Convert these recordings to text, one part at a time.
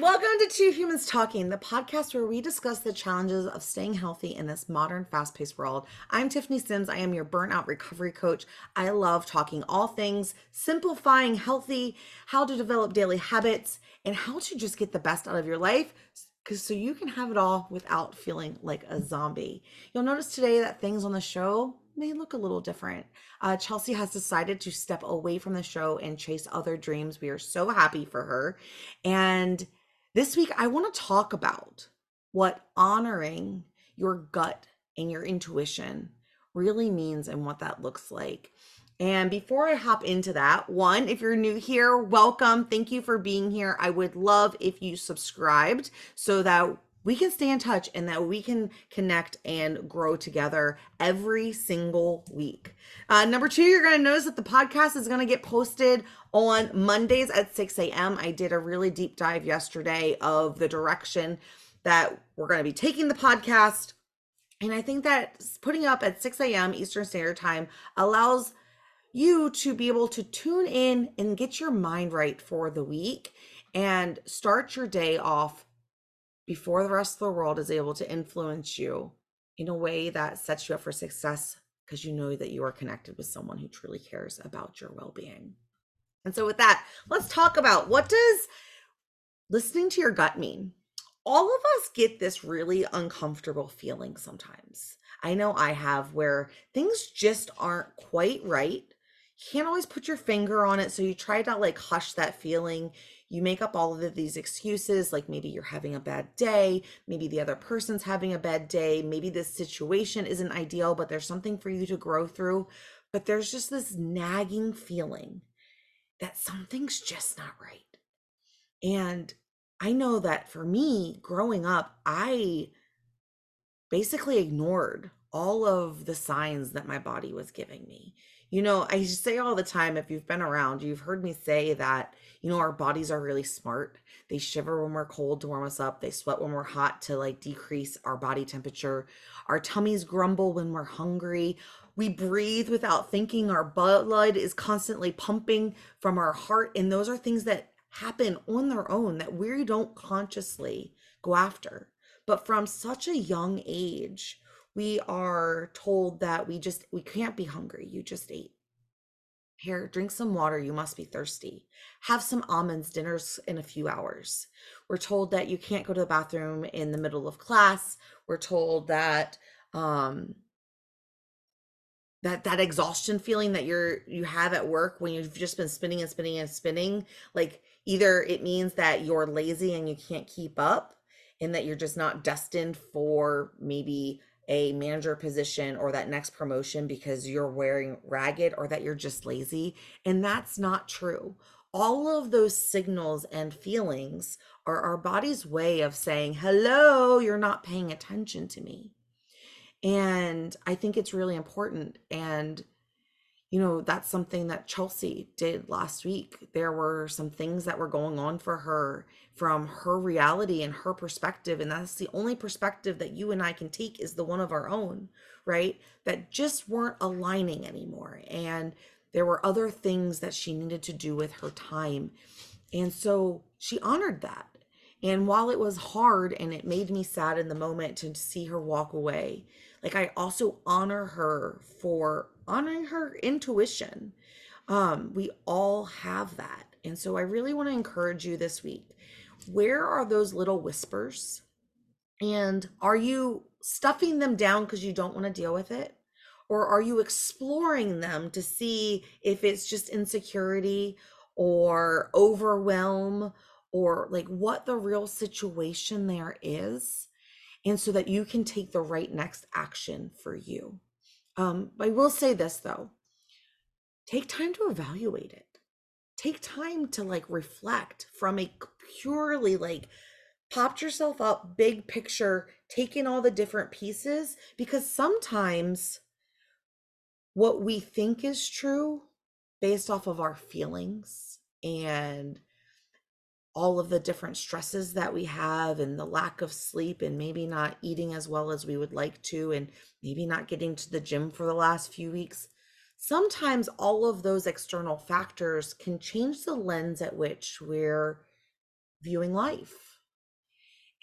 Welcome to Two Humans Talking, the podcast where we discuss the challenges of staying healthy in this modern, fast paced world. I'm Tiffany Simms. I am your burnout recovery coach. I love talking all things simplifying healthy, how to develop daily habits, and how to just get the best out of your life because so you can have it all without feeling like a zombie. You'll notice today that things on the show may look a little different. Uh, Chelsea has decided to step away from the show and chase other dreams. We are so happy for her. And this week, I want to talk about what honoring your gut and your intuition really means and what that looks like. And before I hop into that, one, if you're new here, welcome. Thank you for being here. I would love if you subscribed so that we can stay in touch and that we can connect and grow together every single week. Uh, number two, you're going to notice that the podcast is going to get posted on Mondays at 6 a.m. I did a really deep dive yesterday of the direction that we're going to be taking the podcast. And I think that putting up at 6 a.m. Eastern Standard Time allows you to be able to tune in and get your mind right for the week and start your day off before the rest of the world is able to influence you in a way that sets you up for success because you know that you are connected with someone who truly cares about your well-being. And so with that, let's talk about what does listening to your gut mean? All of us get this really uncomfortable feeling sometimes. I know I have where things just aren't quite right. Can't always put your finger on it, so you try to like hush that feeling. You make up all of these excuses like maybe you're having a bad day maybe the other person's having a bad day maybe this situation isn't ideal but there's something for you to grow through. But there's just this nagging feeling that something's just not right. And i know that for me growing up i basically ignored all of the signs that my body was giving me you know, I say all the time, if you've been around, you've heard me say that, you know, our bodies are really smart. They shiver when we're cold to warm us up. They sweat when we're hot to like decrease our body temperature. Our tummies grumble when we're hungry. We breathe without thinking. Our blood is constantly pumping from our heart. And those are things that happen on their own that we don't consciously go after. But from such a young age, we are told that we just we can't be hungry you just ate. Here drink some water you must be thirsty. Have some almonds dinners in a few hours. We're told that you can't go to the bathroom in the middle of class. We're told that um that that exhaustion feeling that you're you have at work when you've just been spinning and spinning and spinning like either it means that you're lazy and you can't keep up and that you're just not destined for maybe a manager position or that next promotion because you're wearing ragged or that you're just lazy. And that's not true. All of those signals and feelings are our body's way of saying, hello, you're not paying attention to me. And I think it's really important. And you know, that's something that Chelsea did last week. There were some things that were going on for her from her reality and her perspective. And that's the only perspective that you and I can take is the one of our own, right? That just weren't aligning anymore. And there were other things that she needed to do with her time. And so she honored that. And while it was hard and it made me sad in the moment to see her walk away, like I also honor her for honoring her intuition. Um, we all have that. And so I really want to encourage you this week. Where are those little whispers? And are you stuffing them down because you don't want to deal with it? Or are you exploring them to see if it's just insecurity or overwhelm or like what the real situation there is? And so that you can take the right next action for you. Um, I will say this though take time to evaluate it. Take time to like reflect from a purely like popped yourself up, big picture, take in all the different pieces because sometimes what we think is true based off of our feelings and all of the different stresses that we have and the lack of sleep and maybe not eating as well as we would like to and maybe not getting to the gym for the last few weeks sometimes all of those external factors can change the lens at which we're viewing life.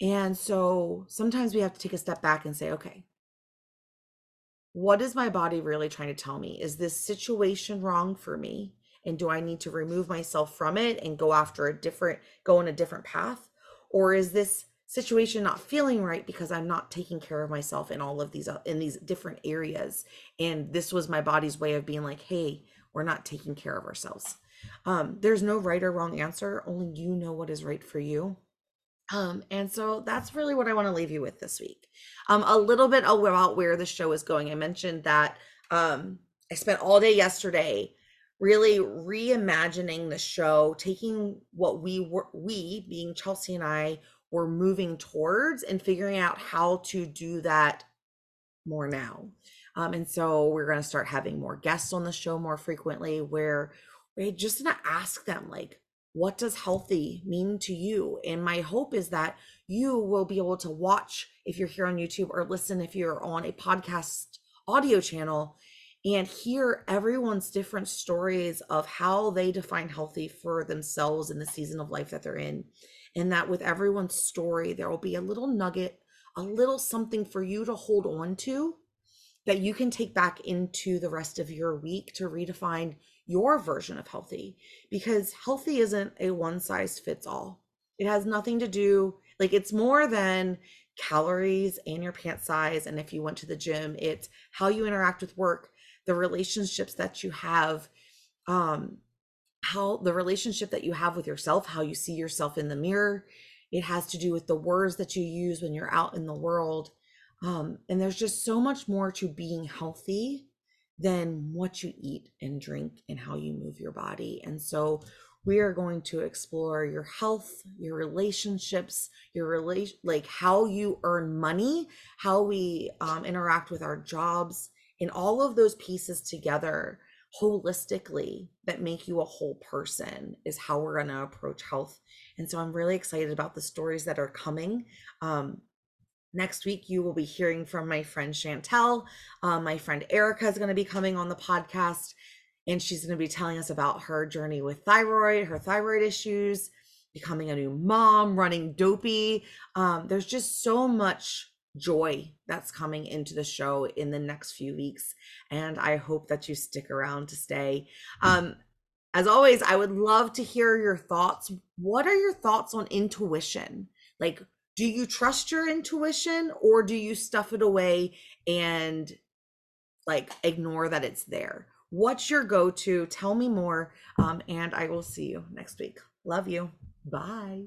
And so sometimes we have to take a step back and say, okay, what is my body really trying to tell me? Is this situation wrong for me? And do I need to remove myself from it and go after a different, go in a different path? Or is this situation not feeling right because I'm not taking care of myself in all of these uh, in these different areas? And this was my body's way of being like hey we're not taking care of ourselves. Um there's no right or wrong answer. Only you know what is right for you. Um and so that's really what I want to leave you with this week. Um a little bit about where the show is going. I mentioned that um I spent all day yesterday really reimagining the show taking what we were we being Chelsea and I we're moving towards and figuring out how to do that more now. Um, and so we're going to start having more guests on the show more frequently where we're just going to ask them, like, what does healthy mean to you? And my hope is that you will be able to watch if you're here on YouTube or listen if you're on a podcast audio channel and hear everyone's different stories of how they define healthy for themselves in the season of life that they're in and that with everyone's story, there will be a little nugget, a little something for you to hold on to that you can take back into the rest of your week to redefine your version of healthy because healthy isn't a one size fits all. It has nothing to do, like, it's more than calories and your pant size. And if you went to the gym, it's how you interact with work, the relationships that you have, um, how the relationship that you have with yourself, how you see yourself in the mirror. It has to do with the words that you use when you're out in the world. Um, and there's just so much more to being healthy than what you eat and drink and how you move your body. And so we are going to explore your health, your relationships, your relation, like how you earn money, how we um, interact with our jobs, and all of those pieces together holistically that make you a whole person is how we're going to approach health. And so I'm really excited about the stories that are coming. Um, next week, you will be hearing from my friend Chantel. Um, my friend Erica is going to be coming on the podcast, and she's going to be telling us about her journey with thyroid, her thyroid issues, becoming a new mom, running dopey. Um, there's just so much joy that's coming into the show in the next few weeks. And I hope that you stick around to stay. Um, as always, I would love to hear your thoughts. What are your thoughts on intuition? Like, do you trust your intuition or do you stuff it away and like ignore that it's there? What's your go to? Tell me more. Um, and I will see you next week. Love you. Bye.